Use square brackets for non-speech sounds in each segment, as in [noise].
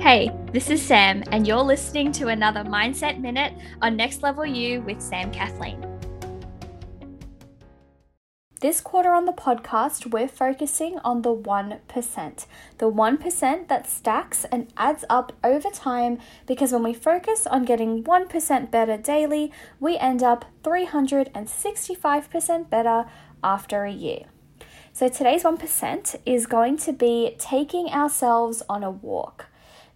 Hey, this is Sam, and you're listening to another Mindset Minute on Next Level You with Sam Kathleen. This quarter on the podcast, we're focusing on the 1%. The 1% that stacks and adds up over time because when we focus on getting 1% better daily, we end up 365% better after a year. So today's 1% is going to be taking ourselves on a walk.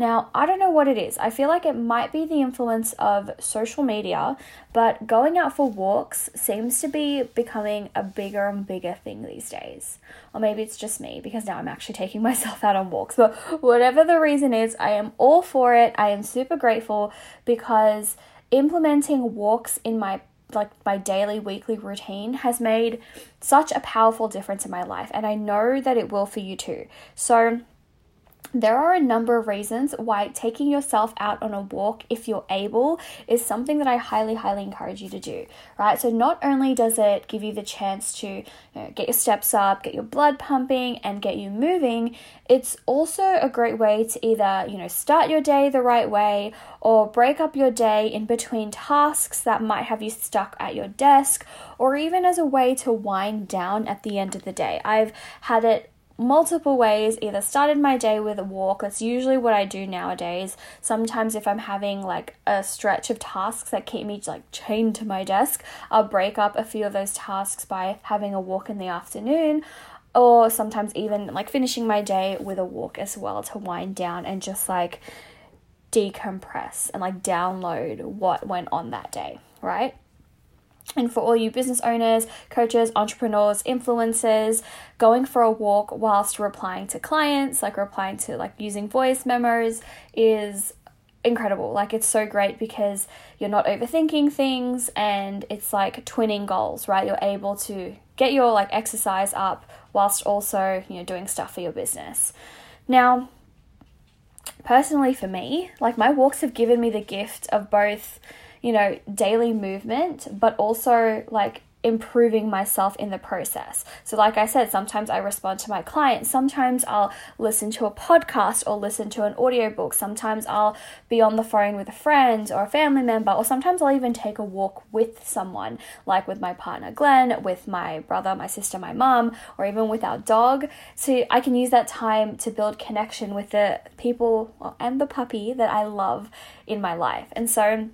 Now, I don't know what it is. I feel like it might be the influence of social media, but going out for walks seems to be becoming a bigger and bigger thing these days. Or maybe it's just me because now I'm actually taking [laughs] myself out on walks. But whatever the reason is, I am all for it. I am super grateful because implementing walks in my like my daily weekly routine has made such a powerful difference in my life and I know that it will for you too. So there are a number of reasons why taking yourself out on a walk, if you're able, is something that I highly, highly encourage you to do, right? So, not only does it give you the chance to you know, get your steps up, get your blood pumping, and get you moving, it's also a great way to either, you know, start your day the right way or break up your day in between tasks that might have you stuck at your desk, or even as a way to wind down at the end of the day. I've had it multiple ways either started my day with a walk that's usually what i do nowadays. Sometimes if i'm having like a stretch of tasks that keep me like chained to my desk i'll break up a few of those tasks by having a walk in the afternoon or sometimes even like finishing my day with a walk as well to wind down and just like decompress and like download what went on that day right and for all you business owners, coaches, entrepreneurs, influencers, going for a walk whilst replying to clients, like replying to like using voice memos, is incredible. Like it's so great because you're not overthinking things and it's like twinning goals, right? You're able to get your like exercise up whilst also, you know, doing stuff for your business. Now, personally for me, like my walks have given me the gift of both you know, daily movement, but also like improving myself in the process. So, like I said, sometimes I respond to my clients, sometimes I'll listen to a podcast or listen to an audiobook, sometimes I'll be on the phone with a friend or a family member, or sometimes I'll even take a walk with someone, like with my partner Glenn, with my brother, my sister, my mum, or even with our dog. So, I can use that time to build connection with the people and the puppy that I love in my life. And so,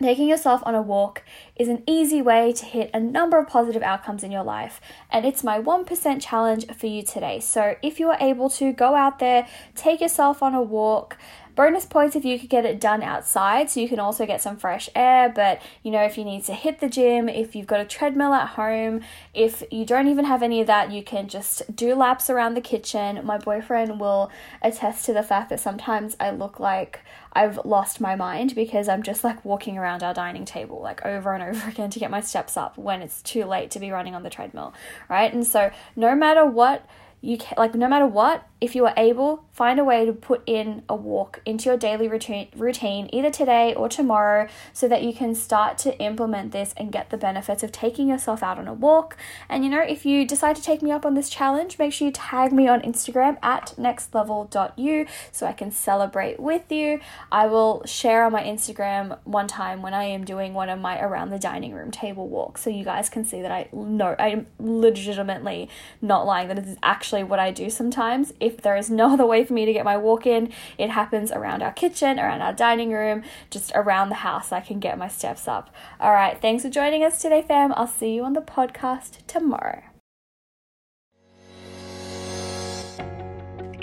Taking yourself on a walk is an easy way to hit a number of positive outcomes in your life, and it's my 1% challenge for you today. So, if you are able to go out there, take yourself on a walk, Bonus points if you could get it done outside, so you can also get some fresh air. But you know, if you need to hit the gym, if you've got a treadmill at home, if you don't even have any of that, you can just do laps around the kitchen. My boyfriend will attest to the fact that sometimes I look like I've lost my mind because I'm just like walking around our dining table like over and over [laughs] again to get my steps up when it's too late to be running on the treadmill, right? And so, no matter what you can, like no matter what if you are able find a way to put in a walk into your daily routine either today or tomorrow so that you can start to implement this and get the benefits of taking yourself out on a walk. And you know if you decide to take me up on this challenge make sure you tag me on instagram at nextlevel.you so i can celebrate with you. I will share on my instagram one time when i am doing one of my around the dining room table walks so you guys can see that i know i'm legitimately not lying. That it is actually actually what I do sometimes. If there is no [laughs] other way for me to get my walk in, it happens around our kitchen, around our dining room, just around the house. I can get my steps up. All right, thanks for joining us today, fam. I'll see you on the podcast tomorrow.